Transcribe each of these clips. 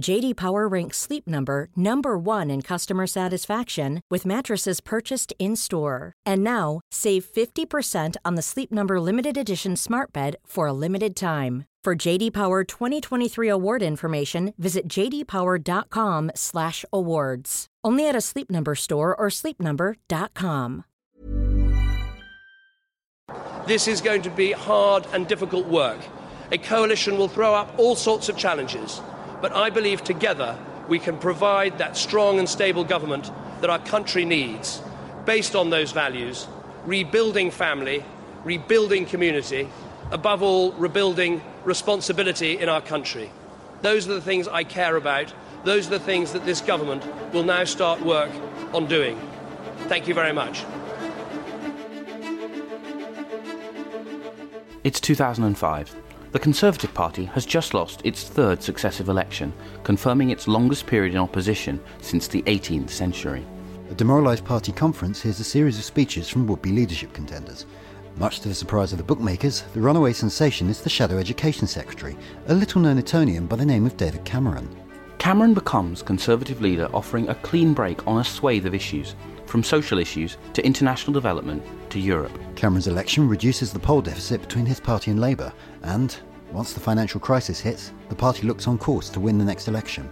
JD Power ranks Sleep Number number 1 in customer satisfaction with mattresses purchased in-store. And now, save 50% on the Sleep Number limited edition Smart Bed for a limited time. For JD Power 2023 award information, visit jdpower.com/awards. Only at a Sleep Number store or sleepnumber.com. This is going to be hard and difficult work. A coalition will throw up all sorts of challenges, but I believe together we can provide that strong and stable government that our country needs, based on those values, rebuilding family, rebuilding community, above all, rebuilding responsibility in our country. Those are the things I care about. Those are the things that this government will now start work on doing. Thank you very much. It's 2005. The Conservative Party has just lost its third successive election, confirming its longest period in opposition since the 18th century. A demoralised party conference hears a series of speeches from would be leadership contenders. Much to the surprise of the bookmakers, the runaway sensation is the Shadow Education Secretary, a little known Etonian by the name of David Cameron. Cameron becomes Conservative leader, offering a clean break on a swathe of issues, from social issues to international development to Europe. Cameron's election reduces the poll deficit between his party and Labour, and once the financial crisis hits, the party looks on course to win the next election.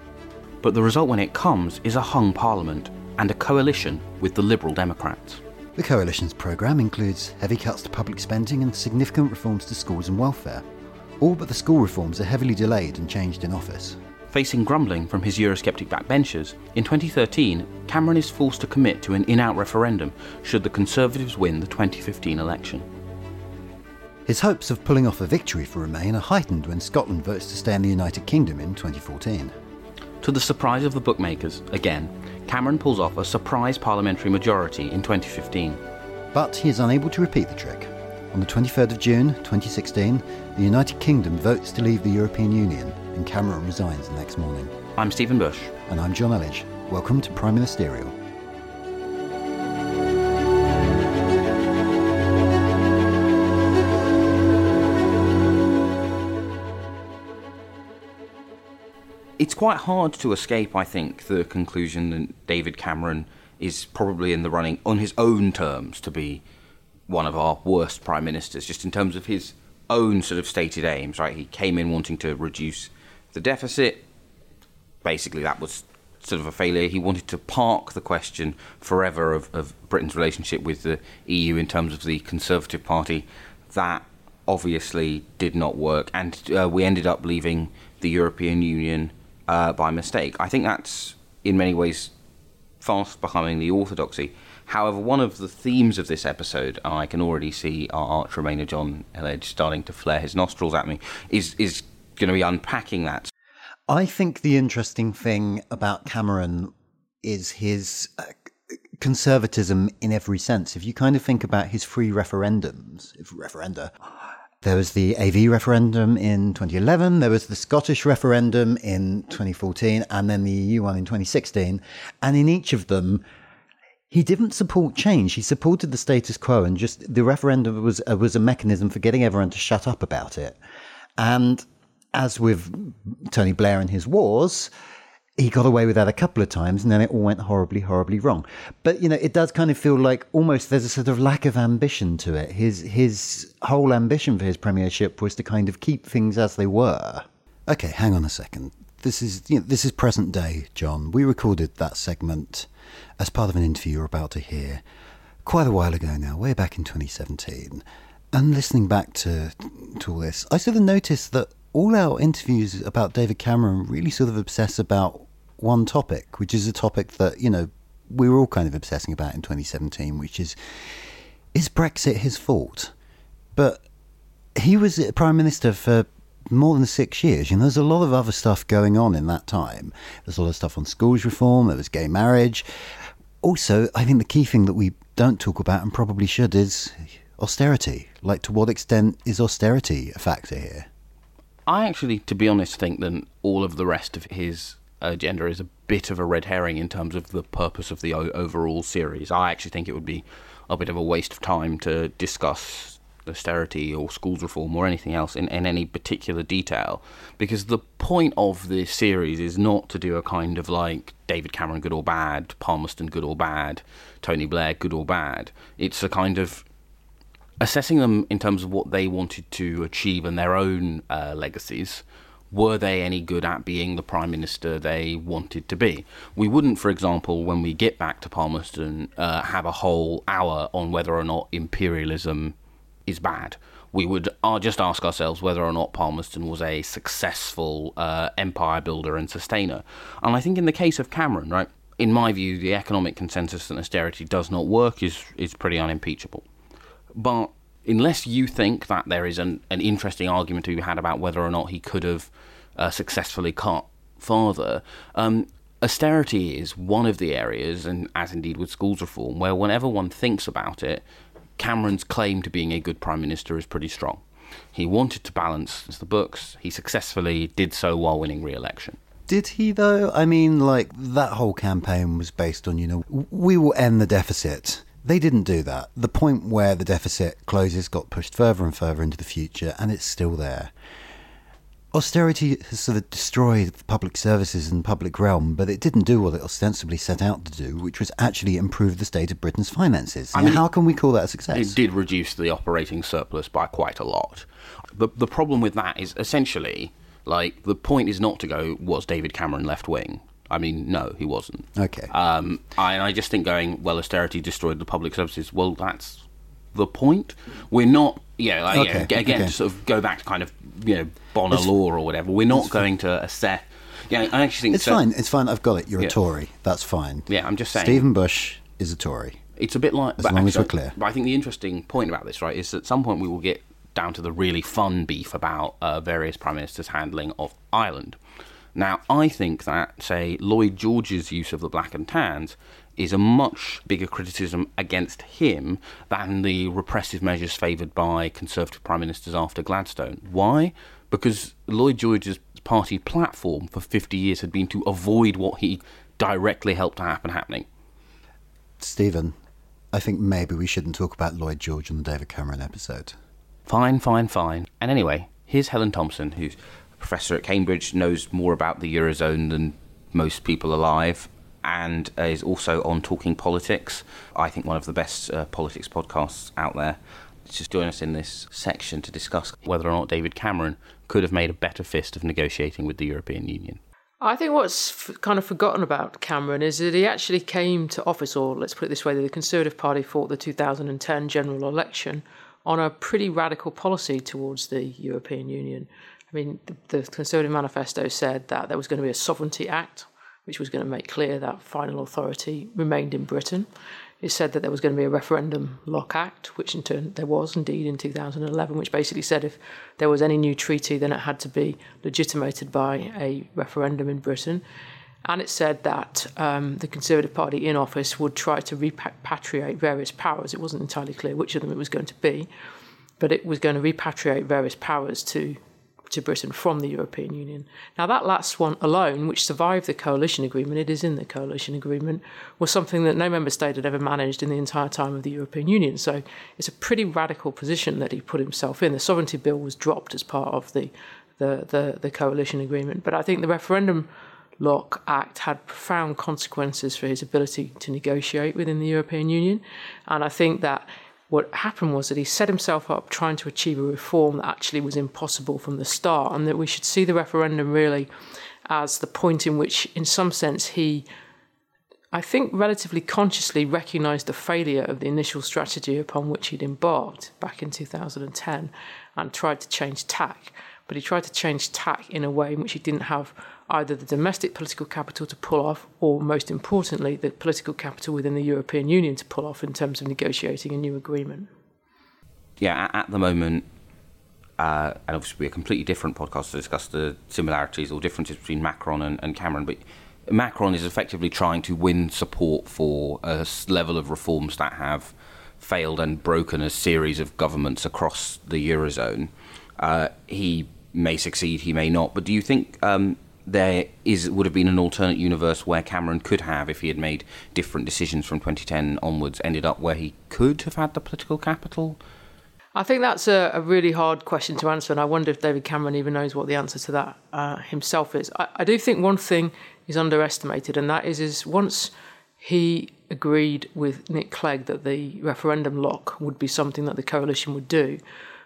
But the result when it comes is a hung parliament and a coalition with the Liberal Democrats. The coalition's programme includes heavy cuts to public spending and significant reforms to schools and welfare. All but the school reforms are heavily delayed and changed in office. Facing grumbling from his Eurosceptic backbenchers, in 2013, Cameron is forced to commit to an in out referendum should the Conservatives win the 2015 election. His hopes of pulling off a victory for Remain are heightened when Scotland votes to stay in the United Kingdom in 2014. To the surprise of the bookmakers, again, Cameron pulls off a surprise parliamentary majority in 2015. But he is unable to repeat the trick. On the 23rd of June 2016, the United Kingdom votes to leave the European Union and Cameron resigns the next morning. I'm Stephen Bush. And I'm Jonn Elledge. Welcome to Prime Ministerial. It's quite hard to escape, I think, the conclusion that David Cameron is probably in the running on his own terms to be one of our worst prime ministers, just in terms of his own sort of stated aims, right? He came in wanting to reduce the deficit. Basically, that was sort of a failure. He wanted to park the question forever of, of Britain's relationship with the EU in terms of the Conservative Party. That obviously did not work, and uh, we ended up leaving the European Union uh, by mistake. I think that's in many ways fast becoming the orthodoxy. However, one of the themes of this episode, and I can already see our arch Remainer Jonn Elledge starting to flare his nostrils at me, is is going to be unpacking that. I think the interesting thing about Cameron is his uh, conservatism in every sense. If you kind of think about his three referendums, if referenda, there was the AV referendum in 2011, there was the Scottish referendum in 2014, and then the EU one in 2016. And in each of them, he didn't support change. He supported the status quo, and just the referendum was uh, was a mechanism for getting everyone to shut up about it. And as with Tony Blair and his wars, he got away with that a couple of times and then it all went horribly, horribly wrong. But, you know, it does kind of feel like almost there's a sort of lack of ambition to it. His, his whole ambition for his premiership was to kind of keep things as they were. Okay, hang on a second. This is, you know, this is present day, Jonn. We recorded that segment as part of an interview you're about to hear quite a while ago now, way back in 2017. And listening back to, to all this, I sort of noticed that all our interviews about David Cameron really sort of obsess about one topic, which is a topic that, you know, we were all kind of obsessing about in 2017, which is is Brexit his fault? But he was Prime Minister for more than six years. You know, there's a lot of other stuff going on in that time. There's a lot of stuff on schools reform, there was gay marriage. Also, I think the key thing that we don't talk about and probably should is austerity. Like, to what extent is austerity a factor here? I actually, to be honest, think that all of the rest of his agenda is a bit of a red herring in terms of the purpose of the overall series. I actually think it would be a bit of a waste of time to discuss austerity or schools reform or anything else in, in any particular detail because the point of this series is not to do a kind of like David Cameron good or bad, Palmerston good or bad, Tony Blair good or bad. It's a kind of assessing them in terms of what they wanted to achieve and their own uh, legacies were they any good at being the prime minister they wanted to be? We wouldn't, for example, when we get back to Palmerston, uh, have a whole hour on whether or not imperialism is bad. We would uh, just ask ourselves whether or not Palmerston was a successful uh, empire builder and sustainer. And I think in the case of Cameron, right, in my view, the economic consensus that austerity does not work is, is pretty unimpeachable. But unless you think that there is an, an interesting argument to be had about whether or not he could have uh, successfully cut farther, um, austerity is one of the areas, and as indeed with schools reform, where whenever one thinks about it, Cameron's claim to being a good prime minister is pretty strong. He wanted to balance the books. He successfully did so while winning re-election. Did he though? I mean, like that whole campaign was based on, you know, we will end the deficit. They didn't do that. The point where the deficit closes got pushed further and further into the future, and it's still there austerity has sort of destroyed the public services and public realm, but it didn't do what it ostensibly set out to do, which was actually improve the state of Britain's finances. I mean, how can we call that a success? It did reduce the operating surplus by quite a lot. The, the problem with that is essentially, like, the point is not to go, was David Cameron left wing? I mean, no, he wasn't. Okay. Um, I, I just think going, well, austerity destroyed the public services, well, that's the point. We're not, yeah, like, okay. yeah again, okay. to sort of go back to kind of you know Bonar it's, law or whatever. We're not going fine. to assess. Yeah, I actually think it's so, fine. It's fine. I've got it. You're yeah. a Tory. That's fine. Yeah, I'm just saying. Stephen Bush is a Tory. It's a bit like as long actually, as we're clear. But I think the interesting point about this, right, is at some point we will get down to the really fun beef about uh, various prime ministers' handling of Ireland. Now, I think that, say, Lloyd George's use of the black and tans is a much bigger criticism against him than the repressive measures favoured by Conservative prime ministers after Gladstone. Why? Because Lloyd George's party platform for 50 years had been to avoid what he directly helped to happen happening. Stephen, I think maybe we shouldn't talk about Lloyd George on the David Cameron episode. Fine, fine, fine. And anyway, here's Helen Thompson, who's professor at Cambridge, knows more about the Eurozone than most people alive, and is also on Talking Politics. I think one of the best uh, politics podcasts out there. Just join us in this section to discuss whether or not David Cameron could have made a better fist of negotiating with the European Union. I think what's f- kind of forgotten about Cameron is that he actually came to office, or let's put it this way, that the Conservative Party fought the 2010 general election on a pretty radical policy towards the European Union. I mean, the, the Conservative manifesto said that there was going to be a sovereignty act which was going to make clear that final authority remained in Britain. It said that there was going to be a referendum lock act, which in turn there was indeed in 2011, which basically said if there was any new treaty, then it had to be legitimated by a referendum in Britain. And it said that um, the Conservative Party in office would try to repatriate various powers. It wasn't entirely clear which of them it was going to be, but it was going to repatriate various powers to to Britain from the European Union. Now, that last one alone, which survived the coalition agreement, it is in the coalition agreement, was something that no member state had ever managed in the entire time of the European Union. So it's a pretty radical position that he put himself in. The sovereignty bill was dropped as part of the, the, the, the coalition agreement. But I think the referendum Lock Act had profound consequences for his ability to negotiate within the European Union. And I think that what happened was that he set himself up trying to achieve a reform that actually was impossible from the start, and that we should see the referendum really as the point in which, in some sense, he I think, relatively consciously recognised the failure of the initial strategy upon which he'd embarked back in 2010 and tried to change tack. But he tried to change tack in a way in which he didn't have either the domestic political capital to pull off, or most importantly, the political capital within the European Union to pull off in terms of negotiating a new agreement. Yeah, at the moment, uh, and obviously, be a completely different podcast to discuss the similarities or differences between Macron and, and Cameron, but Macron is effectively trying to win support for a level of reforms that have failed and broken a series of governments across the eurozone. Uh, he may succeed, he may not. But do you think um, there is would have been an alternate universe where Cameron could have, if he had made different decisions from 2010 onwards, ended up where he could have had the political capital? I think that's a, a really hard question to answer, and I wonder if David Cameron even knows what the answer to that uh, himself is. I, I do think one thing is underestimated, and that is is once he agreed with Nick Clegg that the referendum lock would be something that the coalition would do.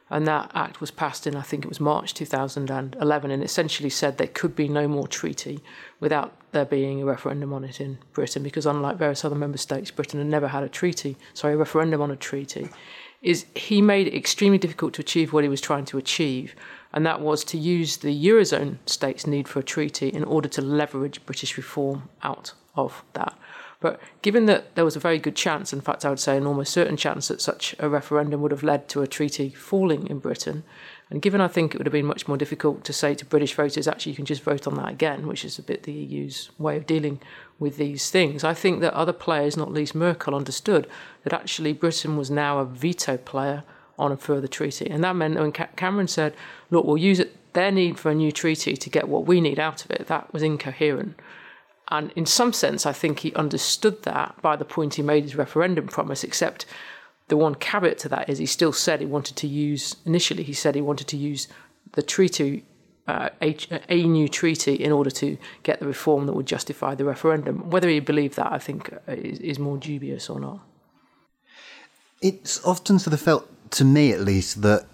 And that act was passed in, I think it was March 2011, and essentially said there could be no more treaty without there being a referendum on it in Britain, because unlike various other member states, Britain had never had a treaty, sorry, a referendum on a treaty. Is he made it extremely difficult to achieve what he was trying to achieve, and that was to use the Eurozone states' need for a treaty in order to leverage British reform out of that. But given that there was a very good chance, in fact, I would say an almost certain chance that such a referendum would have led to a treaty falling in Britain, and given I think it would have been much more difficult to say to British voters, actually, you can just vote on that again, which is a bit the EU's way of dealing with these things, I think that other players, not least Merkel, understood that actually Britain was now a veto player on a further treaty. And that meant when Cameron said, look, we'll use it, their need for a new treaty to get what we need out of it, that was incoherent. And in some sense, I think he understood that by the point he made his referendum promise, except the one caveat to that is he still said he wanted to use, initially, he said he wanted to use the treaty, uh, a, a, new treaty, in order to get the reform that would justify the referendum. Whether he believed that, I think, uh, is, is more dubious or not. It's often sort of felt, to me at least, that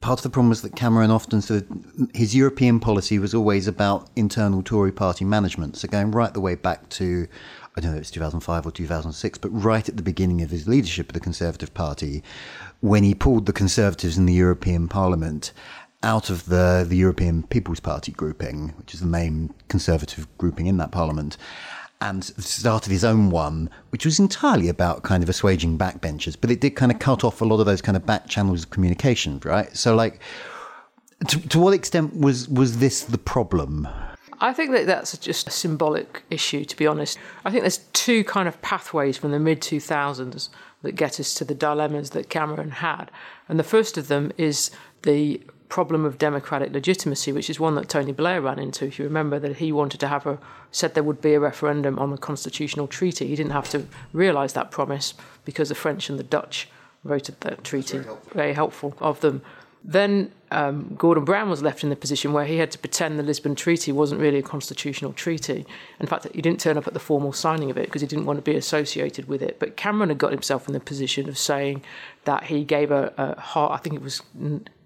part of the problem was that Cameron often said his European policy was always about internal Tory party management. So going right the way back to, I don't know, it's 2005 or 2006, but right at the beginning of his leadership of the Conservative Party, when he pulled the Conservatives in the European Parliament out of the, the European People's Party grouping, which is the main Conservative grouping in that Parliament, and started his own one, which was entirely about kind of assuaging backbenchers, but it did kind of cut off a lot of those kind of back channels of communication, right? So, like, to, to what extent was was this the problem? I think that that's just a symbolic issue, to be honest. I think there's two kind of pathways from the mid 2000s that get us to the dilemmas that Cameron had. And the first of them is the problem of democratic legitimacy, which is one that Tony Blair ran into. If you remember that he wanted to have a said there would be a referendum on the constitutional treaty, he didn't have to realise that promise because the French and the Dutch voted that treaty. Very helpful. Very helpful of them. Then um, Gordon Brown was left in the position where he had to pretend the Lisbon Treaty wasn't really a constitutional treaty. In fact, he didn't turn up at the formal signing of it because he didn't want to be associated with it. But Cameron had got himself in the position of saying that he gave a, a hard, I think it was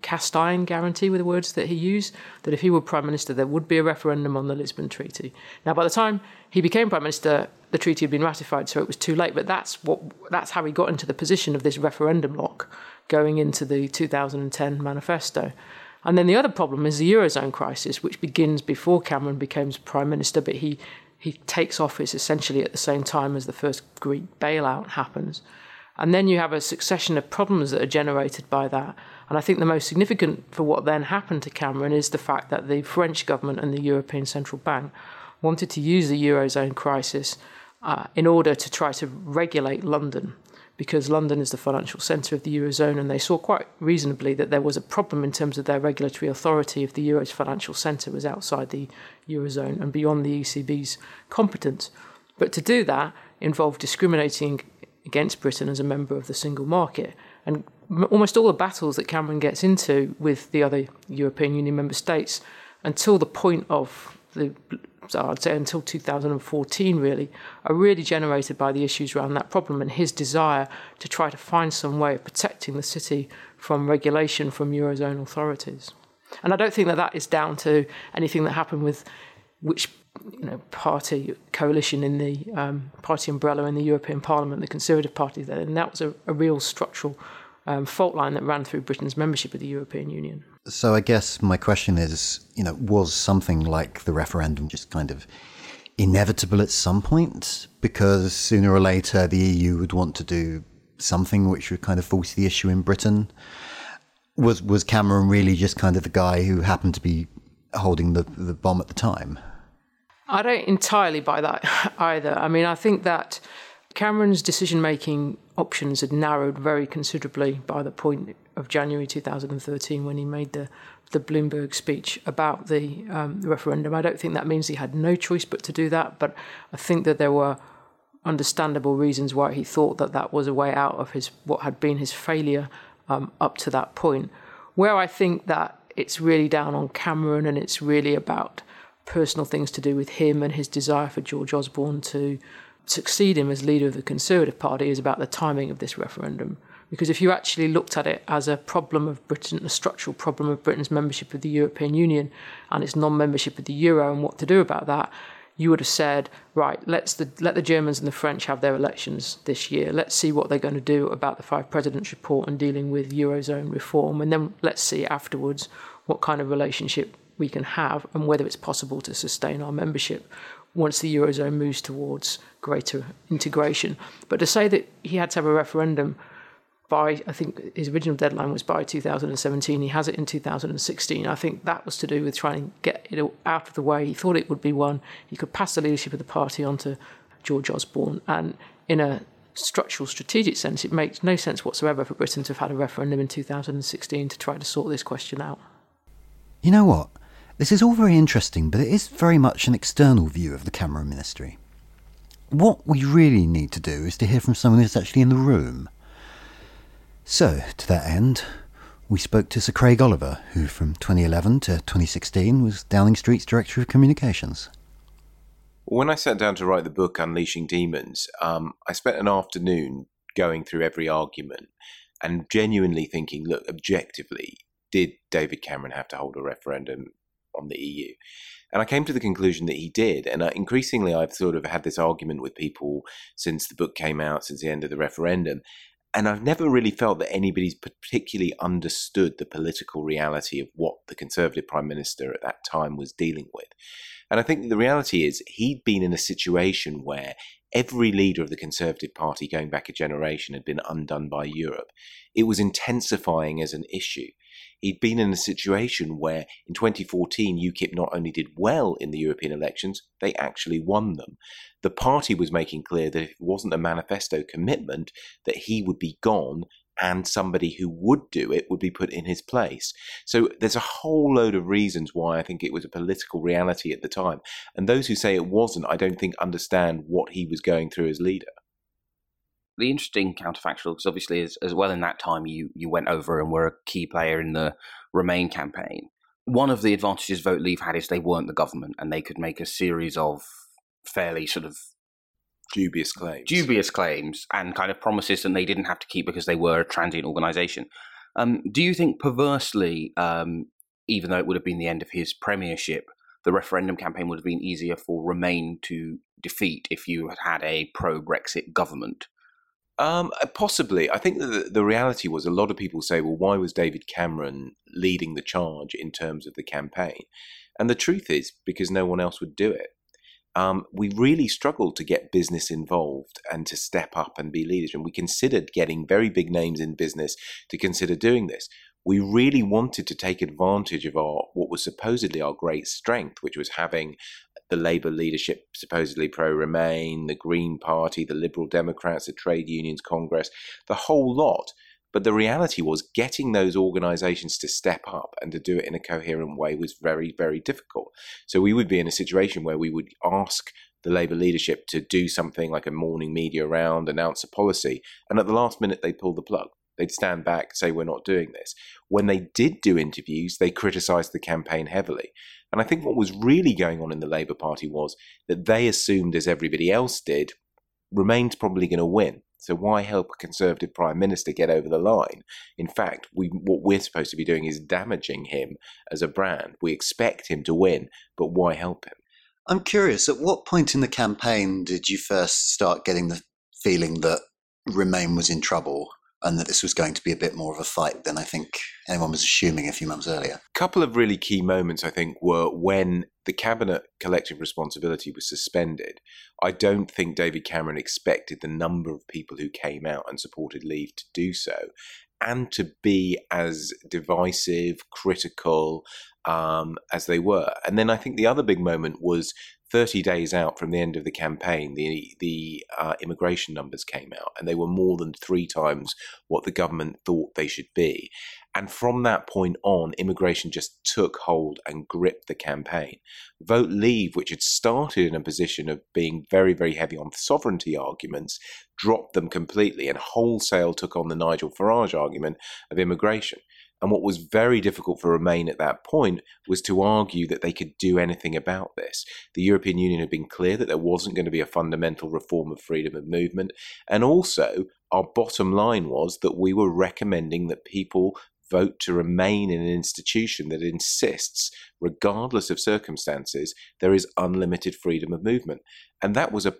cast iron guarantee with the words that he used, that if he were Prime Minister, there would be a referendum on the Lisbon Treaty. Now, by the time he became Prime Minister, the treaty had been ratified, so it was too late. But that's what that's how he got into the position of this referendum lock going into the 2010 manifesto. And then the other problem is the Eurozone crisis, which begins before Cameron becomes Prime Minister, but he, he takes office essentially at the same time as the first Greek bailout happens. And then you have a succession of problems that are generated by that. And I think the most significant for what then happened to Cameron is the fact that the French government and the European Central Bank wanted to use the Eurozone crisis uh, in order to try to regulate London because London is the financial centre of the Eurozone, and they saw quite reasonably that there was a problem in terms of their regulatory authority if the Euro's financial centre was outside the Eurozone and beyond the ECB's competence. But to do that involved discriminating against Britain as a member of the single market. And almost all the battles that Cameron gets into with the other European Union member states until the point of the I'd say until 2014 really, are really generated by the issues around that problem and his desire to try to find some way of protecting the city from regulation from Eurozone authorities. And I don't think that that is down to anything that happened with which you know, party coalition in the um, party umbrella in the European Parliament, the Conservative Party there, and that was a, a real structural um, fault line that ran through Britain's membership of the European Union. So I guess my question is, you know, was something like the referendum just kind of inevitable at some point? Because sooner or later the EU would want to do something which would kind of force the issue in Britain. Was was Cameron really just kind of the guy who happened to be holding the the bomb at the time? I don't entirely buy that either. I mean, I think that Cameron's decision making options had narrowed very considerably by the point of January 2013 when he made the, the Bloomberg speech about the, um, referendum. I don't think that means he had no choice but to do that, but I think that there were understandable reasons why he thought that that was a way out of his what had been his failure um, up to that point. Where I think that it's really down on Cameron and it's really about personal things to do with him and his desire for George Osborne to succeed him as leader of the Conservative Party is about the timing of this referendum. Because if you actually looked at it as a problem of Britain, a structural problem of Britain's membership of the European Union and its non membership of the Euro and what to do about that, you would have said, right, let's the, let the Germans and the French have their elections this year. Let's see what they're going to do about the Five Presidents report and dealing with Eurozone reform. And then let's see afterwards what kind of relationship we can have and whether it's possible to sustain our membership once the Eurozone moves towards greater integration. But to say that he had to have a referendum by, I think his original deadline was by 2017, he has it in 2016. I think that was to do with trying to get it out of the way. He thought it would be one. He could pass the leadership of the party on to George Osborne. And in a structural strategic sense, it makes no sense whatsoever for Britain to have had a referendum in 2016 to try to sort this question out. You know what? This is all very interesting, but it is very much an external view of the Cameron ministry. What we really need to do is to hear from someone who's actually in the room. So, to that end, we spoke to Sir Craig Oliver, who from 2011 to 2016 was Downing Street's Director of Communications. When I sat down to write the book Unleashing Demons, um, I spent an afternoon going through every argument and genuinely thinking, look, objectively, did David Cameron have to hold a referendum on the EU. And I came to the conclusion that he did. And uh, increasingly, I've sort of had this argument with people since the book came out, since the end of the referendum. And I've never really felt that anybody's particularly understood the political reality of what the Conservative Prime Minister at that time was dealing with. And I think the reality is he'd been in a situation where every leader of the Conservative Party going back a generation had been undone by Europe. It was intensifying as an issue he'd been in a situation where in 2014 UKIP not only did well in the European elections, they actually won them. The party was making clear that if it wasn't a manifesto commitment, that he would be gone and somebody who would do it would be put in his place. So there's a whole load of reasons why I think it was a political reality at the time. And those who say it wasn't, I don't think understand what he was going through as leader the interesting counterfactual, because obviously, as, as well in that time, you you went over and were a key player in the Remain campaign. One of the advantages Vote Leave had is they weren't the government, and they could make a series of fairly sort of dubious claims, dubious claims, and kind of promises that they didn't have to keep because they were a transient organisation. Um, do you think, perversely, um, even though it would have been the end of his premiership, the referendum campaign would have been easier for Remain to defeat if you had had a pro Brexit government? Um, uh, possibly. I think the, the reality was a lot of people say, well, why was David Cameron leading the charge in terms of the campaign? And the truth is, because no one else would do it. Um, we really struggled to get business involved and to step up and be leaders. And we considered getting very big names in business to consider doing this. We really wanted to take advantage of our what was supposedly our great strength, which was having the Labour leadership supposedly pro Remain, the Green Party, the Liberal Democrats, the Trade Unions Congress, the whole lot. But the reality was getting those organizations to step up and to do it in a coherent way was very, very difficult. So we would be in a situation where we would ask the Labour leadership to do something like a morning media round, announce a policy, and at the last minute they'd pull the plug. They'd stand back, say, We're not doing this. When they did do interviews, they criticised the campaign heavily. And I think what was really going on in the Labour Party was that they assumed, as everybody else did, Remain's probably going to win. So why help a Conservative Prime Minister get over the line? In fact, we, what we're supposed to be doing is damaging him as a brand. We expect him to win, but why help him? I'm curious, at what point in the campaign did you first start getting the feeling that Remain was in trouble and that this was going to be a bit more of a fight than I think anyone was assuming a few months earlier. A couple of really key moments, I think, were when the cabinet collective responsibility was suspended. I don't think David Cameron expected the number of people who came out and supported leave to do so. And to be as divisive, critical um, as they were. And then I think the other big moment was 30 days out from the end of the campaign, the the uh, immigration numbers came out, and they were more than three times what the government thought they should be. And from that point on, immigration just took hold and gripped the campaign. Vote Leave, which had started in a position of being very, very heavy on sovereignty arguments, dropped them completely and wholesale took on the Nigel Farage argument of immigration. And what was very difficult for Remain at that point was to argue that they could do anything about this. The European Union had been clear that there wasn't going to be a fundamental reform of freedom of movement. And also, our bottom line was that we were recommending that people vote to remain in an institution that insists, regardless of circumstances, there is unlimited freedom of movement. And that was a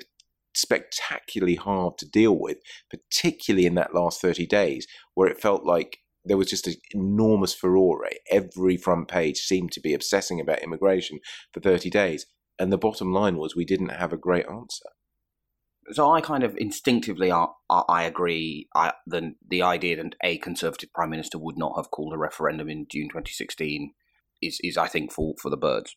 spectacularly hard to deal with, particularly in that last 30 days, where it felt like there was just an enormous furore. Every front page seemed to be obsessing about immigration for 30 days. And the bottom line was we didn't have a great answer. So I kind of instinctively, I, I agree. I, the the idea that a conservative prime minister would not have called a referendum in June 2016 is is I think fault for the birds.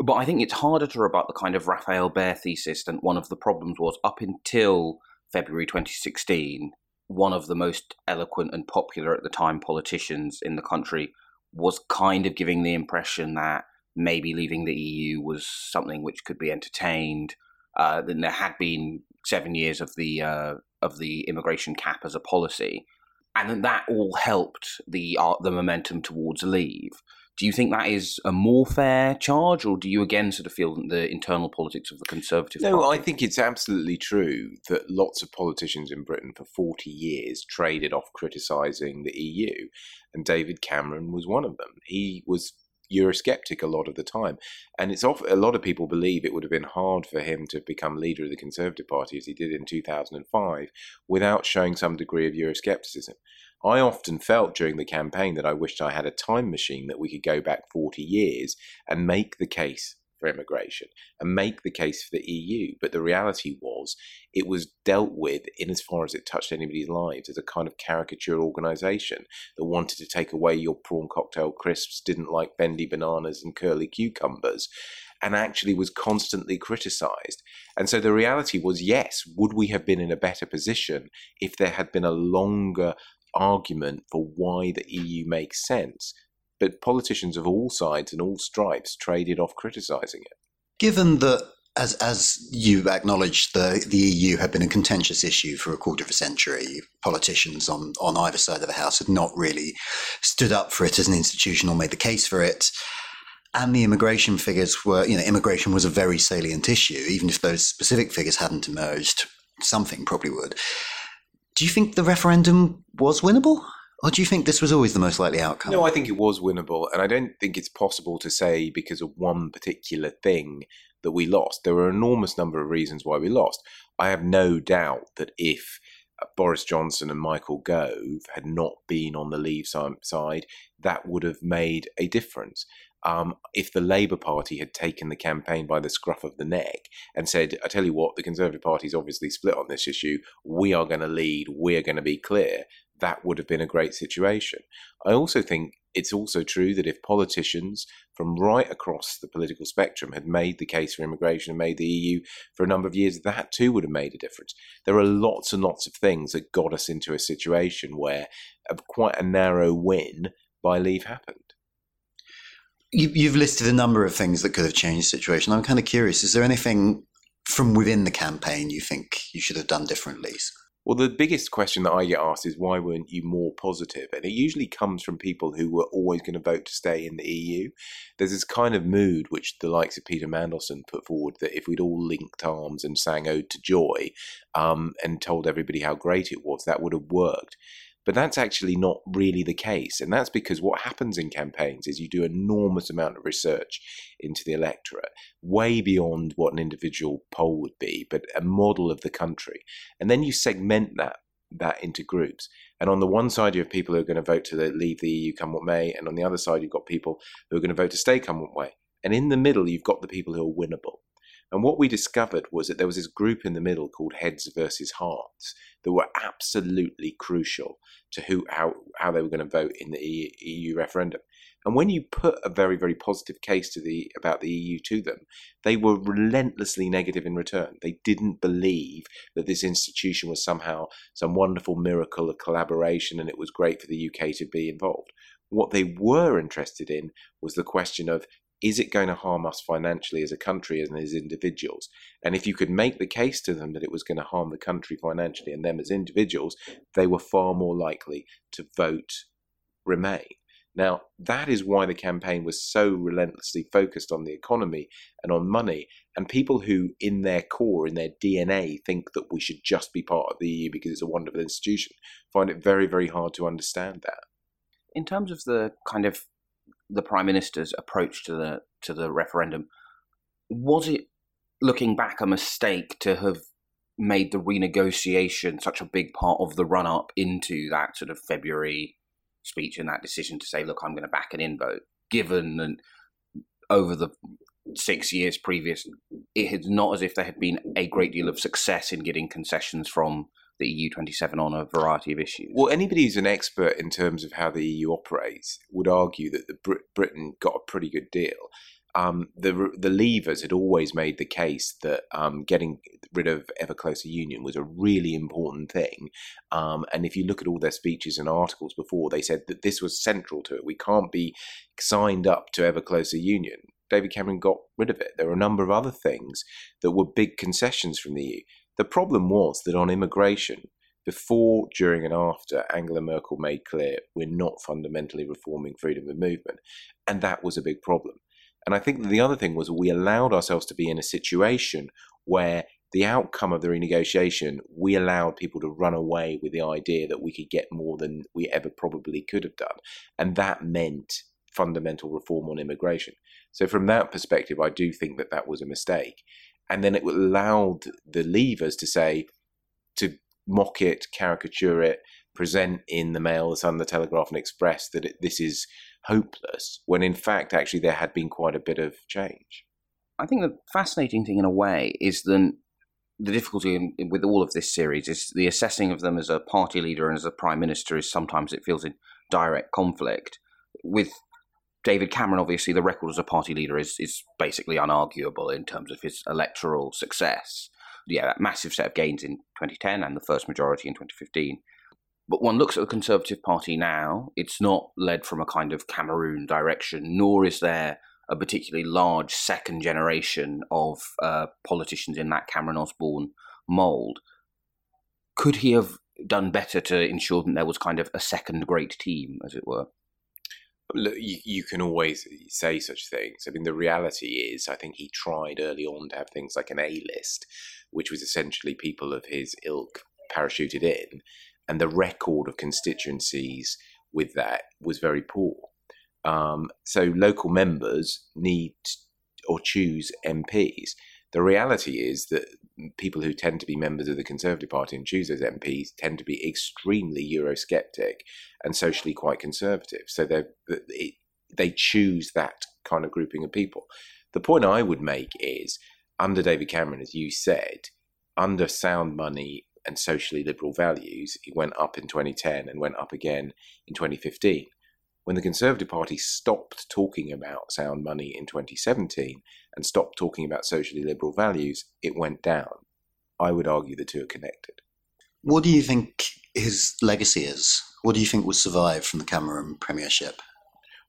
But I think it's harder to rebut the kind of Raphael Behr thesis. And one of the problems was up until February 2016, one of the most eloquent and popular at the time politicians in the country was kind of giving the impression that maybe leaving the EU was something which could be entertained. Uh, then there had been seven years of the uh, of the immigration cap as a policy, and that all helped the uh, the momentum towards leave. Do you think that is a more fair charge, or do you again sort of feel that the internal politics of the Conservative Party no, Party? I think it's absolutely true that lots of politicians in Britain for 40 years traded off criticising the EU, and David Cameron was one of them. He was Eurosceptic a lot of the time. And it's off, a lot of people believe it would have been hard for him to become leader of the Conservative Party as he did in 2005 without showing some degree of Euroscepticism. I often felt during the campaign that I wished I had a time machine that we could go back 40 years and make the case for immigration and make the case for the EU. But the reality was it was dealt with in as far as it touched anybody's lives as a kind of caricature organization that wanted to take away your prawn cocktail crisps, didn't like bendy bananas and curly cucumbers. And actually was constantly criticized. And so the reality was yes, would we have been in a better position if there had been a longer argument for why the EU makes sense, but politicians of all sides and all stripes traded off criticising it. Given that, as as you acknowledged, the the EU had been a contentious issue for a quarter of a century. Politicians on on either side of the house had not really stood up for it as an institution or made the case for it. And the immigration figures were, you know, immigration was a very salient issue. Even if those specific figures hadn't emerged, something probably would. Do you think the referendum was winnable? Or do you think this was always the most likely outcome? No, I think it was winnable. And I don't think it's possible to say because of one particular thing that we lost. There were an enormous number of reasons why we lost. I have no doubt that if uh, Boris Johnson and Michael Gove had not been on the Leave side, that would have made a difference um, if the Labour Party had taken the campaign by the scruff of the neck and said, I tell you what, the Conservative Party is obviously split on this issue, we are going to lead, we're going to be clear, that would have been a great situation. I also think it's also true that if politicians from right across the political spectrum had made the case for immigration and made the EU for a number of years, that too would have made a difference. There are lots and lots of things that got us into a situation where a, quite a narrow win by leave happened. You, have listed a number of things that could have changed the situation. I'm kind of curious. Is there anything from within the campaign you think you should have done differently? Well, the biggest question that I get asked is why weren't you more positive? And it usually comes from people who were always going to vote to stay in the EU. There's this kind of mood which the likes of Peter Mandelson put forward that if we'd all linked arms and sang Ode to Joy um, and told everybody how great it was, that would have worked. But that's actually not really the case. And that's because what happens in campaigns is you do enormous amount of research into the electorate, way beyond what an individual poll would be, but a model of the country. And then you segment that that into groups. And on the one side, you have people who are going to vote to leave the EU come what may, and on the other side, you've got people who are going to vote to stay come what may. And in the middle, you've got the people who are winnable. And what we discovered was that there was this group in the middle called Heads versus Hearts that were absolutely crucial to who how, how they were going to vote in the EU, referendum. And when you put a very, very positive case to the about the EU to them, they were relentlessly negative in return. They didn't believe that this institution was somehow some wonderful miracle of collaboration and it was great for the UK to be involved. What they were interested in was the question of is it going to harm us financially as a country and as individuals? And if you could make the case to them that it was going to harm the country financially and them as individuals, they were far more likely to vote Remain. Now, that is why the campaign was so relentlessly focused on the economy and on money. And people who, in their core, in their DNA, think that we should just be part of the EU because it's a wonderful institution, find it very, very hard to understand that. In terms of the kind of the prime minister's approach to the to the referendum, was it looking back a mistake to have made the renegotiation such a big part of the run up into that sort of February speech and that decision to say, look, I'm going to back an in vote, given that over the six years previous, it is not as if there had been a great deal of success in getting concessions from the EU27 on a variety of issues. Well, anybody who's an expert in terms of how the EU operates would argue that the Brit- Britain got a pretty good deal. Um, the the Leavers had always made the case that um, getting rid of ever closer union was a really important thing. Um, and if you look at all their speeches and articles before, they said that this was central to it. We can't be signed up to ever closer union. David Cameron got rid of it. There were a number of other things that were big concessions from the EU. The problem was that on immigration, before, during, and after, Angela Merkel made clear we're not fundamentally reforming freedom of movement. And that was a big problem. And I think the other thing was we allowed ourselves to be in a situation where the outcome of the renegotiation, we allowed people to run away with the idea that we could get more than we ever probably could have done. And that meant fundamental reform on immigration. So, from that perspective, I do think that that was a mistake and then it allowed the Leavers to say to mock it, caricature it, present in the Mail, the Sun, the Telegraph, and Express that it, this is hopeless, when in fact, actually, there had been quite a bit of change. I think the fascinating thing, in a way, is that the difficulty in, with all of this series is the assessing of them as a party leader and as a prime minister is sometimes it feels in direct conflict. With David Cameron, obviously, the record as a party leader is, is basically unarguable in terms of his electoral success. Yeah, that massive set of gains in 2010 and the first majority in 2015. But one looks at the Conservative Party now, it's not led from a kind of Cameroon direction, nor is there a particularly large second generation of uh, politicians in that Cameron Osborne mould. Could he have done better to ensure that there was kind of a second great team, as it were? Look, you, you can always say such things. I mean, the reality is, I think he tried early on to have things like an A list, which was essentially people of his ilk parachuted in, and the record of constituencies with that was very poor. Um, so local members need or choose MPs. The reality is that people who tend to be members of the Conservative Party and choose those MPs tend to be extremely Eurosceptic and socially quite conservative. So they they choose that kind of grouping of people. The point I would make is under David Cameron, as you said, under sound money and socially liberal values, he went up in 2010 and went up again in 2015. When the Conservative Party stopped talking about sound money in 2017 and stopped talking about socially liberal values, it went down. I would argue the two are connected. What do you think his legacy is? What do you think will survive from the Cameron premiership?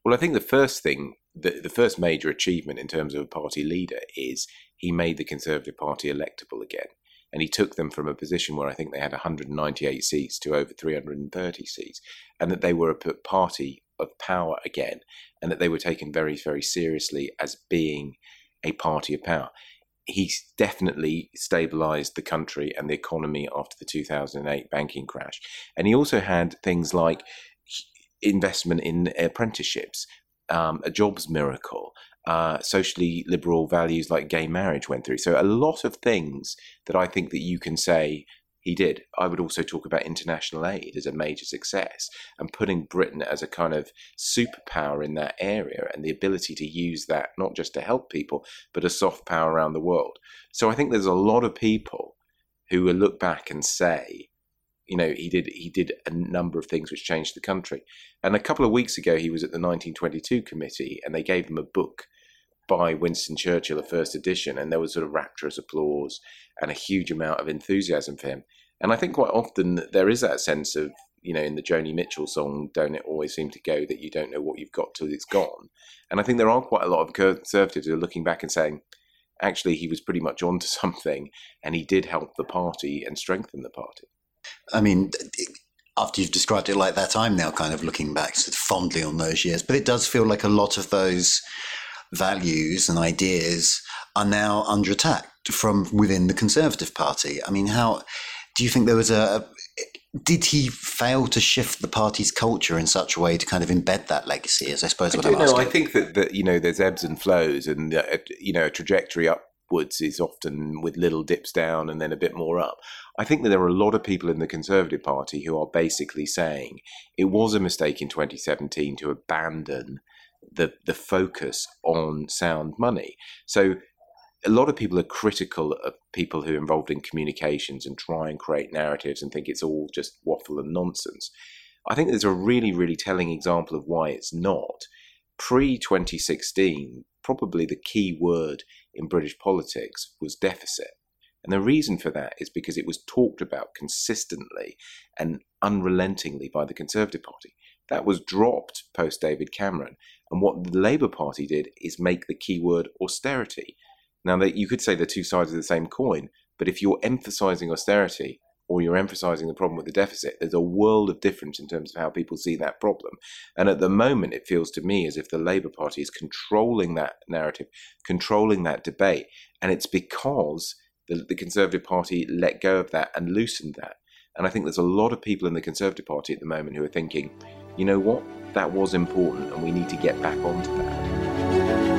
Well, I think the first thing, the, the first major achievement in terms of a party leader is he made the Conservative Party electable again. And he took them from a position where I think they had 198 seats to over 330 seats, and that they were a party of power again, and that they were taken very, very seriously as being a party of power. he's definitely stabilized the country and the economy after the 2008 banking crash. And he also had things like investment in apprenticeships, um, a jobs miracle, uh, socially liberal values like gay marriage went through. So a lot of things that I think that you can say he did. I would also talk about international aid as a major success and putting Britain as a kind of superpower in that area and the ability to use that not just to help people, but a soft power around the world. So I think there's a lot of people who will look back and say, you know, he did he did a number of things which changed the country. And a couple of weeks ago, he was at the 1922 committee, and they gave him a book by Winston Churchill, the first edition, and there was sort of rapturous applause and a huge amount of enthusiasm for him. And I think quite often there is that sense of, you know, in the Joni Mitchell song, Don't It Always Seem to Go, that you don't know what you've got till it's gone. And I think there are quite a lot of conservatives who are looking back and saying, actually, he was pretty much onto something and he did help the party and strengthen the party. I mean, after you've described it like that, I'm now kind of looking back fondly on those years, but it does feel like a lot of those values and ideas are now under attack from within the Conservative Party. I mean, how do you think there was a did he fail to shift the party's culture in such a way to kind of embed that legacy? As I suppose what I am asking. I think that, that you know there's ebbs and flows, and uh, you know a trajectory upwards is often with little dips down and then a bit more up. I think that there are a lot of people in the Conservative Party who are basically saying it was a mistake in 2017 to abandon the the focus on sound money. So a lot of people are critical of people who are involved in communications and try and create narratives and think it's all just waffle and nonsense. I think there's a really, really telling example of why it's not. Pre 2016, probably the key word in British politics was deficit. And the reason for that is because it was talked about consistently and unrelentingly by the Conservative Party. That was dropped post David Cameron. And what the Labour Party did is make the keyword austerity. Now, that you could say they're two sides of the same coin, but if you're emphasizing austerity or you're emphasizing the problem with the deficit, there's a world of difference in terms of how people see that problem. And at the moment, it feels to me as if the Labour Party is controlling that narrative, controlling that debate. And it's because the, the Conservative Party let go of that and loosened that. And I think there's a lot of people in the Conservative Party at the moment who are thinking, you know what, that was important and we need to get back onto that.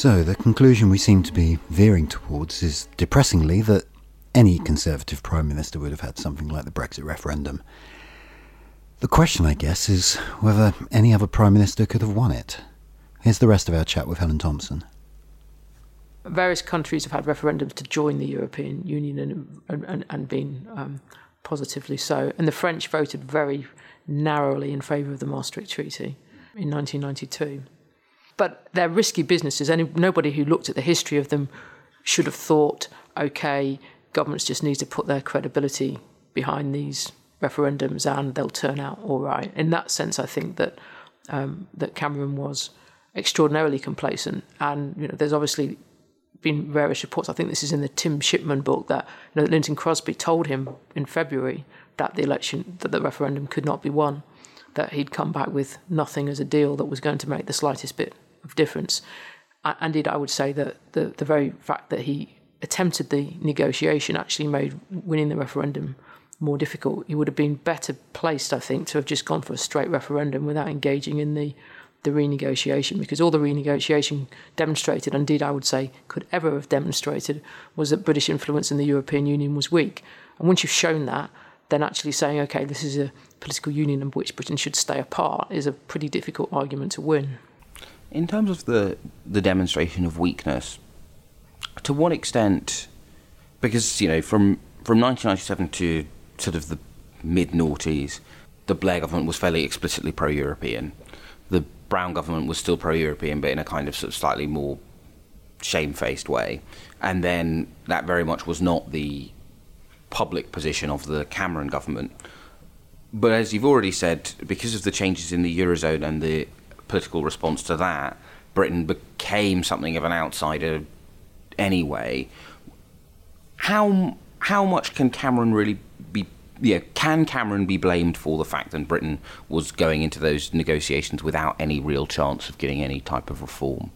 So, the conclusion we seem to be veering towards is depressingly that any Conservative Prime Minister would have had something like the Brexit referendum. The question, I guess, is whether any other Prime Minister could have won it. Here's the rest of our chat with Helen Thompson. Various countries have had referendums to join the European Union and, and, and been um, positively so. And the French voted very narrowly in favour of the Maastricht Treaty in 1992 but they're risky businesses. And nobody who looked at the history of them should have thought, okay, governments just need to put their credibility behind these referendums and they'll turn out all right. In that sense, I think that um, that Cameron was extraordinarily complacent. And you know, there's obviously been various reports. I think this is in the Tim Shipman book that you know, Lynton Crosby told him in February that the election, that the referendum could not be won, that he'd come back with nothing as a deal that was going to make the slightest bit of difference. Indeed, I would say that the, the very fact that he attempted the negotiation actually made winning the referendum more difficult. He would have been better placed, I think, to have just gone for a straight referendum without engaging in the, the renegotiation, because all the renegotiation demonstrated, indeed, I would say, could ever have demonstrated, was that British influence in the European Union was weak. And once you've shown that, then actually saying, okay, this is a political union in which Britain should stay apart is a pretty difficult argument to win. In terms of the the demonstration of weakness, to what extent? Because you know, from from 1997 to sort of the mid noughties, the Blair government was fairly explicitly pro European. The Brown government was still pro European, but in a kind of, sort of slightly more shamefaced way. And then that very much was not the public position of the Cameron government. But as you've already said, because of the changes in the Eurozone and the political response to that, Britain became something of an outsider anyway. How how much can Cameron really be? Yeah, can Cameron be blamed for the fact that Britain was going into those negotiations without any real chance of getting any type of reform?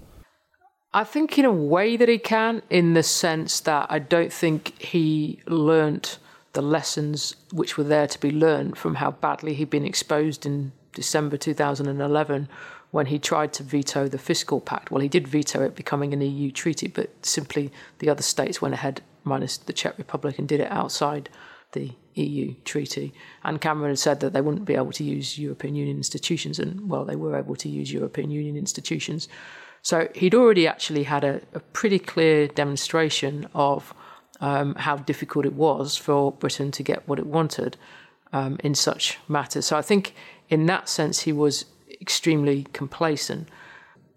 I think in a way that he can, in the sense that I don't think he learnt the lessons which were there to be learned from how badly he'd been exposed in December 2011 when he tried to veto the fiscal pact. Well, he did veto it becoming an EU treaty, but simply the other states went ahead, minus the Czech Republic, and did it outside the EU treaty. And Cameron had said that they wouldn't be able to use European Union institutions, and well, they were able to use European Union institutions. So he'd already actually had a, a pretty clear demonstration of um, how difficult it was for Britain to get what it wanted um, in such matters. So I think in that sense he was extremely complacent.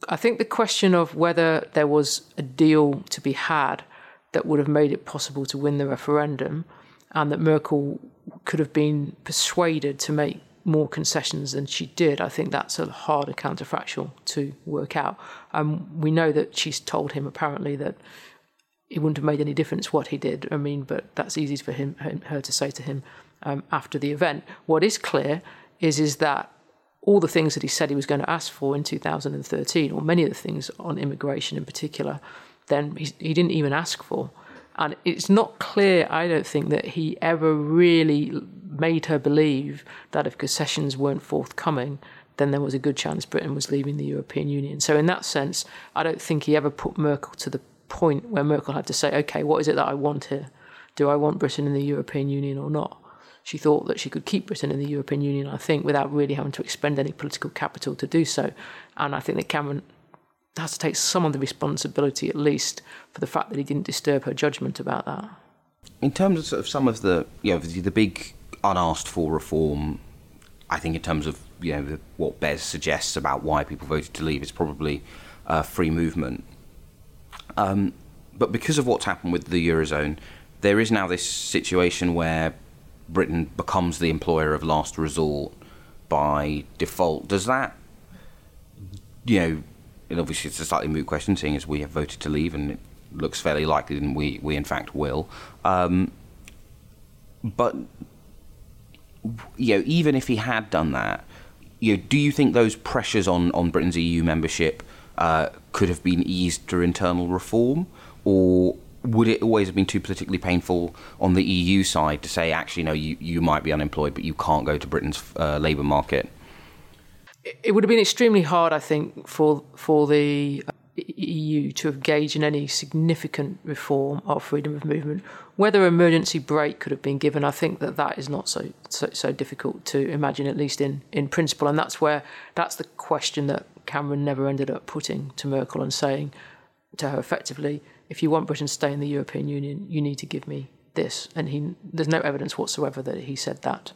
I think the question of whether there was a deal to be had that would have made it possible to win the referendum and that Merkel could have been persuaded to make more concessions than she did, I think that's a harder counterfactual to work out. Um, we know that she's told him apparently that it wouldn't have made any difference what he did. I mean, but that's easy for him, her to say to him um, after the event. What is clear is is that all the things that he said he was going to ask for in 2013, or many of the things on immigration in particular, then he, he didn't even ask for. And it's not clear, I don't think, that he ever really made her believe that if concessions weren't forthcoming, then there was a good chance Britain was leaving the European Union. So, in that sense, I don't think he ever put Merkel to the point where Merkel had to say, okay, what is it that I want here? Do I want Britain in the European Union or not? She thought that she could keep Britain in the European Union, I think, without really having to expend any political capital to do so. And I think that Cameron has to take some of the responsibility, at least, for the fact that he didn't disturb her judgment about that. In terms of, some of the, you know, the, the big unasked for reform, I think in terms of you know what BES suggests about why people voted to leave is probably uh, free movement. Um, but because of what's happened with the eurozone, there is now this situation where Britain becomes the employer of last resort by default. Does that, you know, and obviously it's a slightly moot question, seeing as we have voted to leave, and it looks fairly likely that we we in fact will. Um, but you know, even if he had done that, you know, do you think those pressures on on Britain's EU membership uh, could have been eased through internal reform, or would it always have been too politically painful on the EU side to say, actually, no, you, you might be unemployed, but you can't go to Britain's uh, labour market? It would have been extremely hard, I think, for for the EU to engage in any significant reform of freedom of movement. Whether an emergency brake could have been given, I think that that is not so so, so difficult to imagine, at least in, in principle. And that's where that's the question that Cameron never ended up putting to Merkel and saying to her effectively, if you want Britain to stay in the European Union, you need to give me this. And he, there's no evidence whatsoever that he said that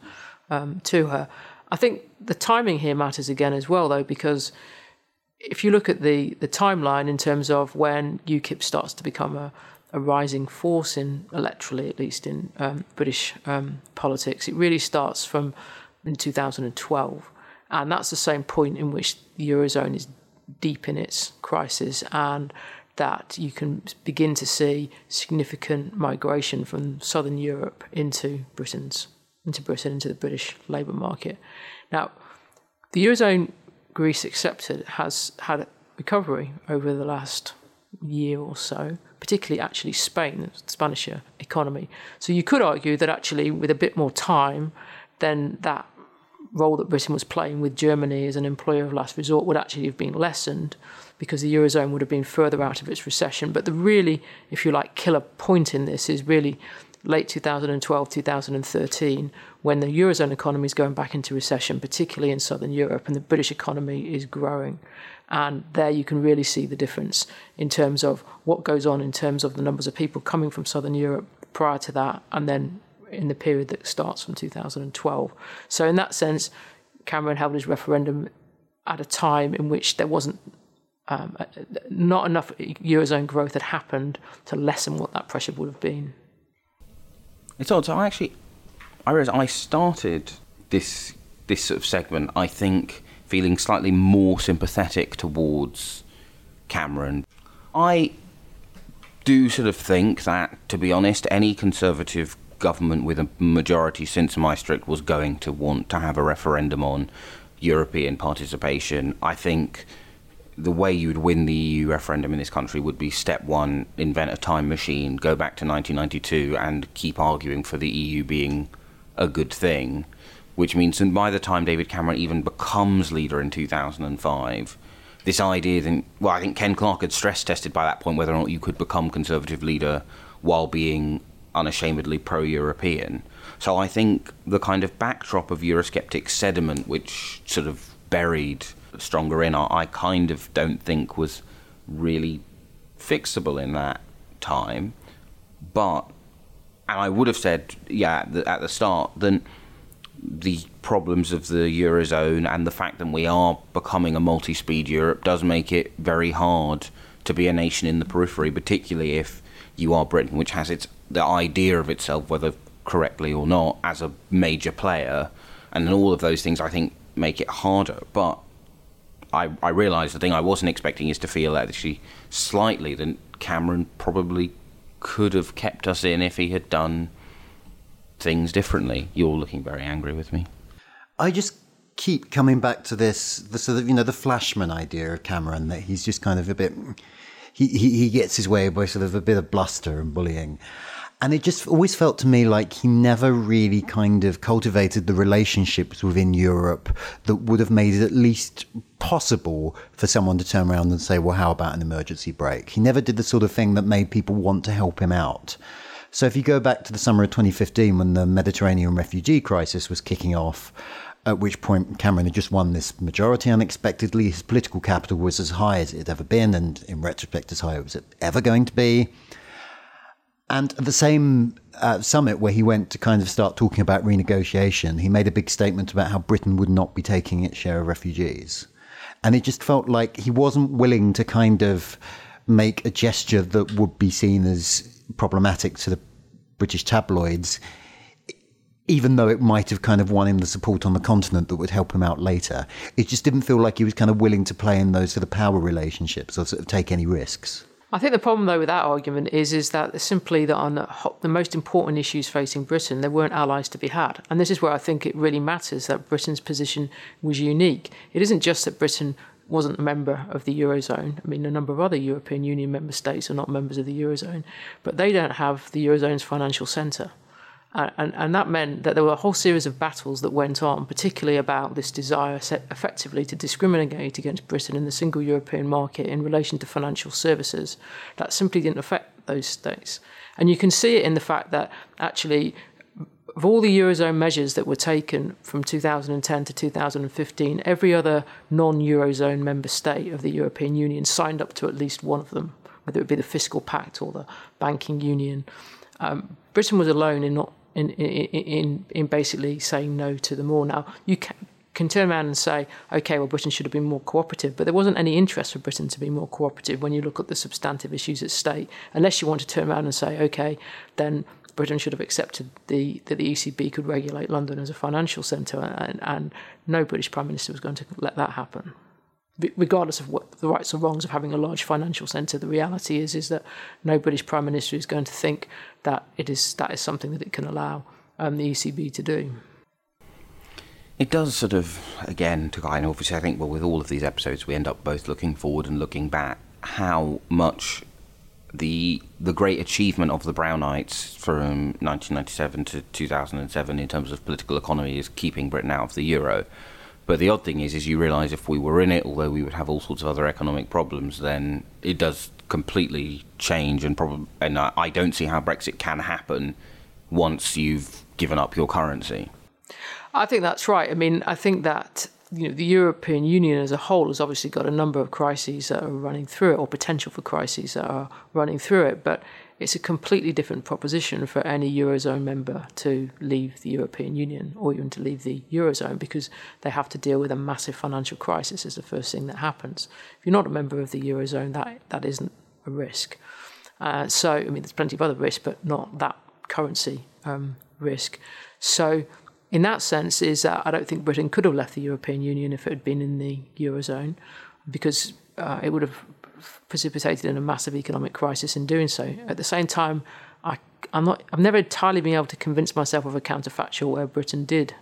um, to her. I think the timing here matters again as well, though, because if you look at the, the timeline in terms of when UKIP starts to become a, a rising force in electorally, at least in um, British um, politics, it really starts from in 2012, and that's the same point in which the eurozone is deep in its crisis, and that you can begin to see significant migration from southern Europe into Britain's into Britain into the British labour market. Now, the eurozone Greece accepted has had a recovery over the last year or so, particularly actually Spain, the Spanish economy. So you could argue that actually, with a bit more time, then that role that Britain was playing with Germany as an employer of last resort would actually have been lessened because the Eurozone would have been further out of its recession. But the really, if you like, killer point in this is really late 2012, 2013, when the Eurozone economy is going back into recession, particularly in Southern Europe, and the British economy is growing. And there you can really see the difference in terms of what goes on in terms of the numbers of people coming from Southern Europe prior to that, and then in the period that starts from 2012. So, in that sense, Cameron held his referendum at a time in which there wasn't um, not enough eurozone growth had happened to lessen what that pressure would have been. It's odd. So I actually, I realize I started this this sort of segment. I think feeling slightly more sympathetic towards Cameron. I do sort of think that, to be honest, any Conservative government with a majority since Maastricht was going to want to have a referendum on European participation. I think the way you would win the EU referendum in this country would be step one, invent a time machine, go back to 1992, and keep arguing for the EU being a good thing. Which means that by the time David Cameron even becomes leader in 2005, this idea then, well, I think Ken Clarke had stress tested by that point whether or not you could become Conservative leader while being unashamedly pro European. So I think the kind of backdrop of Eurosceptic sediment, which sort of buried stronger in, I kind of don't think was really fixable in that time. But, and I would have said, yeah, at the start, then the problems of the Eurozone and the fact that we are becoming a multi speed Europe does make it very hard to be a nation in the periphery, particularly if you are Britain, which has its the idea of itself, whether correctly or not, as a major player. And all of those things, I think, make it harder. But I, I the thing I wasn't expecting is to feel actually slightly that Cameron probably could have kept us in if he had done things differently. You're looking very angry with me. I just keep coming back to this, the sort of, you know, the flashman idea of Cameron, that he's just kind of a bit, he, he, he gets his way by sort of a bit of bluster and bullying. And it just always felt to me like he never really kind of cultivated the relationships within Europe that would have made it at least possible for someone to turn around and say, well, how about an emergency brake? He never did the sort of thing that made people want to help him out. So if you go back to the summer of 2015 when the Mediterranean refugee crisis was kicking off, at which point Cameron had just won this majority unexpectedly. His political capital was as high as it had ever been, and in retrospect, as high as it ever going to be. And at the same uh, summit where he went to kind of start talking about renegotiation, he made a big statement about how Britain would not be taking its share of refugees. And it just felt like he wasn't willing to kind of make a gesture that would be seen as problematic to the British tabloids, even though it might have kind of won him the support on the continent that would help him out later. It just didn't feel like he was kind of willing to play in those sort of power relationships or sort of take any risks. I think the problem, though, with that argument is is that simply that on the, most important issues facing Britain, there weren't allies to be had, and this is where I think it really matters that Britain's position was unique. It isn't just that Britain wasn't a member of the eurozone. I mean, a number of other European Union member states are not members of the eurozone, but they don't have the eurozone's financial centre. And, and, that meant that there were a whole series of battles that went on, particularly about this desire effectively to discriminate against Britain in the single European market in relation to financial services. That simply didn't affect those states. And you can see it in the fact that actually, of all the Eurozone measures that were taken from 2010 to 2015, every other non Eurozone member state of the European Union signed up to at least one of them, whether it be the fiscal pact or the banking union. Um, Britain was alone in not in, in, in basically saying no to them all. Now, you can, can turn around and say, okay, well, Britain should have been more cooperative, but there wasn't any interest for Britain to be more cooperative when you look at the substantive issues at stake, unless you want to turn around and say, okay, then Britain should have accepted the, that the ECB could regulate London as a financial centre, and, and no British Prime Minister was going to let that happen regardless of what the rights or wrongs of having a large financial centre, the reality is is that no British Prime Minister is going to think that it is that is something that it can allow um, the ECB to do. It does sort of again to kind of obviously I think well with all of these episodes we end up both looking forward and looking back how much the the great achievement of the Brownites from 1997 to 2007 in terms of political economy is keeping Britain out of the euro but the odd thing is, is you realise if we were in it, although we would have all sorts of other economic problems, then it does completely change. And probably, and I don't see how Brexit can happen once you've given up your currency. I think that's right. I mean, I think that you know the European Union as a whole has obviously got a number of crises that are running through it, or potential for crises that are running through it. But it's a completely different proposition for any Eurozone member to leave the European Union or even to leave the Eurozone because they have to deal with a massive financial crisis as the first thing that happens. If you're not a member of the Eurozone, that, that isn't a risk. Uh, so, I mean, there's plenty of other risks, but not that currency um, risk. So, in that sense, is that I don't think Britain could have left the European Union if it had been in the Eurozone because uh, it would have precipitated in a massive economic crisis in doing so. At the same time, I, I'm not, I've never entirely been able to convince myself of a counterfactual where Britain did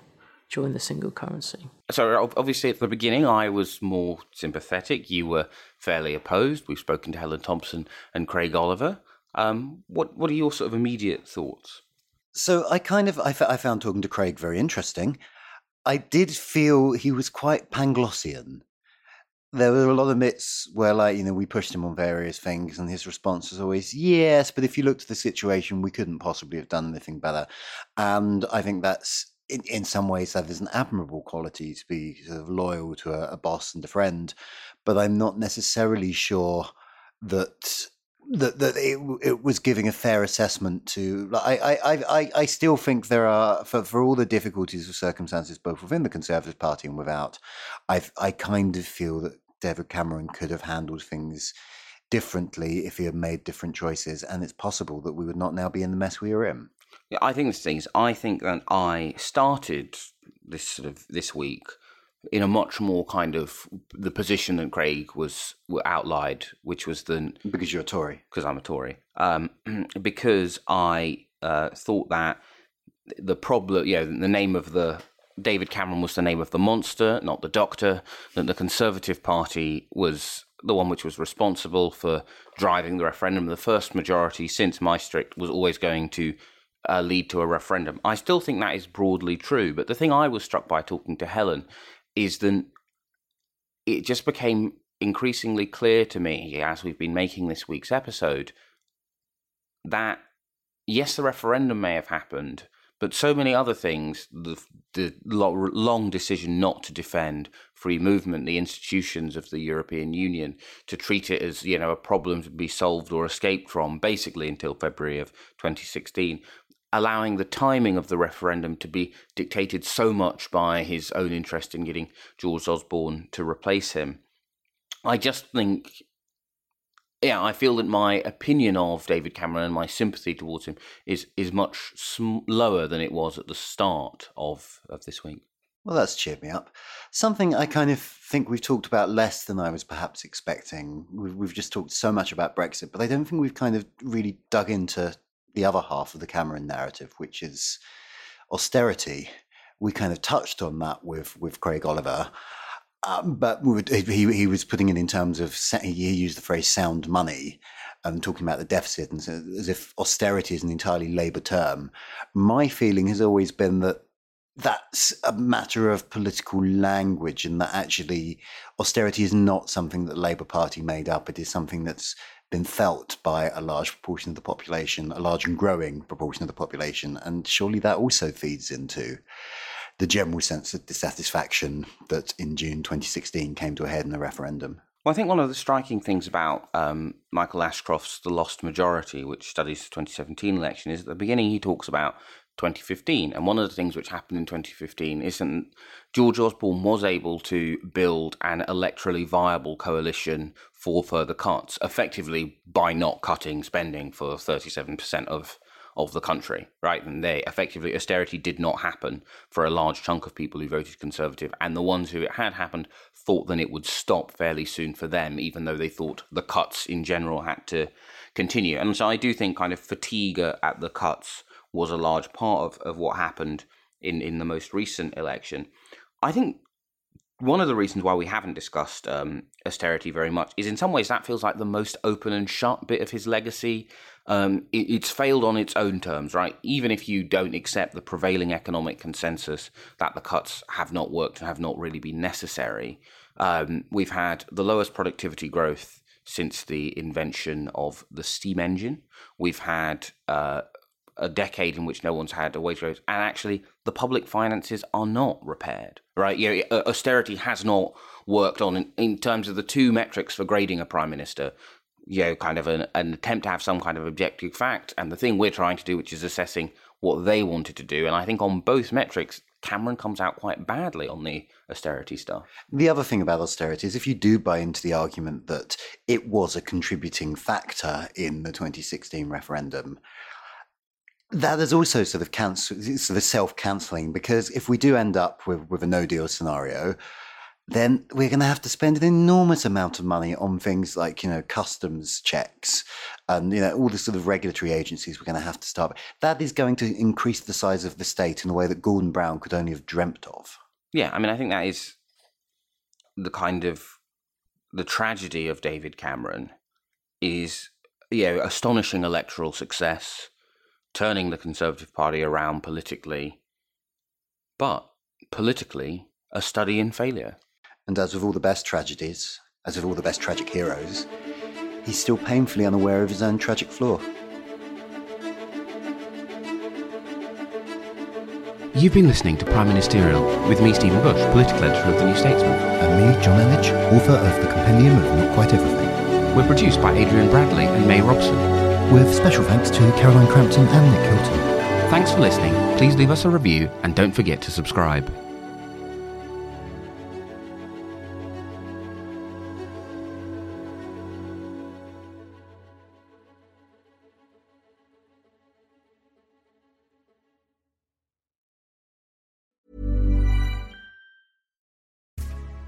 join the single currency. So obviously at the beginning I was more sympathetic. You were fairly opposed. We've spoken to Helen Thompson and Craig Oliver. Um, what what are your sort of immediate thoughts? So I kind of I, I found talking to Craig very interesting. I did feel he was quite Panglossian there were a lot of bits where, like, you know, we pushed him on various things, and his response was always, yes, but if you looked at the situation, we couldn't possibly have done anything better. And I think that's, in, in some ways, that is an admirable quality to be sort of loyal to a, a boss and a friend. But I'm not necessarily sure that that that it, it was giving a fair assessment to. I, I I I still think there are for for all the difficulties of circumstances both within the Conservative Party and without. I I kind of feel that David Cameron could have handled things differently if he had made different choices, and it's possible that we would not now be in the mess we are in. Yeah, I think the things. I think that I started this sort of this week in a much more kind of the position that Craig was outlined, which was the because you're a Tory, because I'm a Tory, um, because I uh, thought that the problem, yeah, the name of the David Cameron was the name of the monster, not the doctor. That the Conservative Party was the one which was responsible for driving the referendum. The first majority since Maastricht was always going to uh, lead to a referendum. I still think that is broadly true, but the thing I was struck by talking to Helen is that it just became increasingly clear to me as we've been making this week's episode that yes, the referendum may have happened, but so many other things the, the long decision not to defend free movement, the institutions of the European Union, to treat it as you know a problem to be solved or escaped from, basically until February of 2016 allowing the timing of the referendum to be dictated so much by his own interest in getting George Osborne to replace him. I just think, yeah, I feel that my opinion of David Cameron and my sympathy towards him is is much sm- lower than it was at the start of of this week. Well, that's cheered me up. Something I kind of think we've talked about less than I was perhaps expecting. We've, we've just talked so much about Brexit, but I don't think we've kind of really dug into the other half of the Cameron narrative, which is austerity. We kind of touched on that with with Craig Oliver, um, but he he was putting it in terms of he used the phrase "sound money." and talking about the deficit and so, as if austerity is an entirely Labour term. My feeling has always been that that's a matter of political language and that actually austerity is not something that the Labour Party made up. It is something that's been felt by a large proportion of the population, a large and growing proportion of the population. And surely that also feeds into the general sense of dissatisfaction that in June 2016 came to a head in the referendum. Well, I think one of the striking things about um, Michael Ashcroft's The Lost Majority, which studies the 2017 election, is at the beginning he talks about 2015. And one of the things which happened in 2015 is that George Osborne was able to build an electorally viable coalition for further cuts, effectively by not cutting spending for 37% of of the country, right? And they effectively austerity did not happen for a large chunk of people who voted conservative, and the ones who it had happened thought that it would stop fairly soon for them, even though they thought the cuts in general had to continue. And so I do think kind of fatigue at the cuts was a large part of, of what happened in, in the most recent election. I think one of the reasons why we haven't discussed um, austerity very much is in some ways that feels like the most open and shut bit of his legacy. Um, it, it's failed on its own terms, right? Even if you don't accept the prevailing economic consensus that the cuts have not worked and have not really been necessary, um, we've had the lowest productivity growth since the invention of the steam engine. We've had uh, a decade in which no one's had a wage raise, and actually the public finances are not repaired. Right? You know, austerity has not worked on in, in terms of the two metrics for grading a prime minister. you know, kind of an, an attempt to have some kind of objective fact, and the thing we're trying to do, which is assessing what they wanted to do. And I think on both metrics, Cameron comes out quite badly on the austerity stuff. The other thing about austerity is if you do buy into the argument that it was a contributing factor in the 2016 referendum, that is also sort of cancel, sort of self-cancelling because if we do end up with, with a no deal scenario, then we're going to have to spend an enormous amount of money on things like you know customs checks and you know all the sort of regulatory agencies we're going to have to start. That is going to increase the size of the state in a way that Gordon Brown could only have dreamt of. Yeah, I mean, I think that is the kind of the tragedy of David Cameron is you know astonishing electoral success turning the Conservative Party around politically, but politically, a study in failure. And as with all the best tragedies, as with all the best tragic heroes, he's still painfully unaware of his own tragic flaw. You've been listening to Prime Ministerial with me, Stephen Bush, political editor of The New Statesman. And me, Jonn Elledge, author of The Compendium of Not Quite Everything. We're produced by Adrian Bradley and May Robson with special thanks to Caroline Crampton and Nick Hilton. Thanks for listening. Please leave us a review and don't forget to subscribe.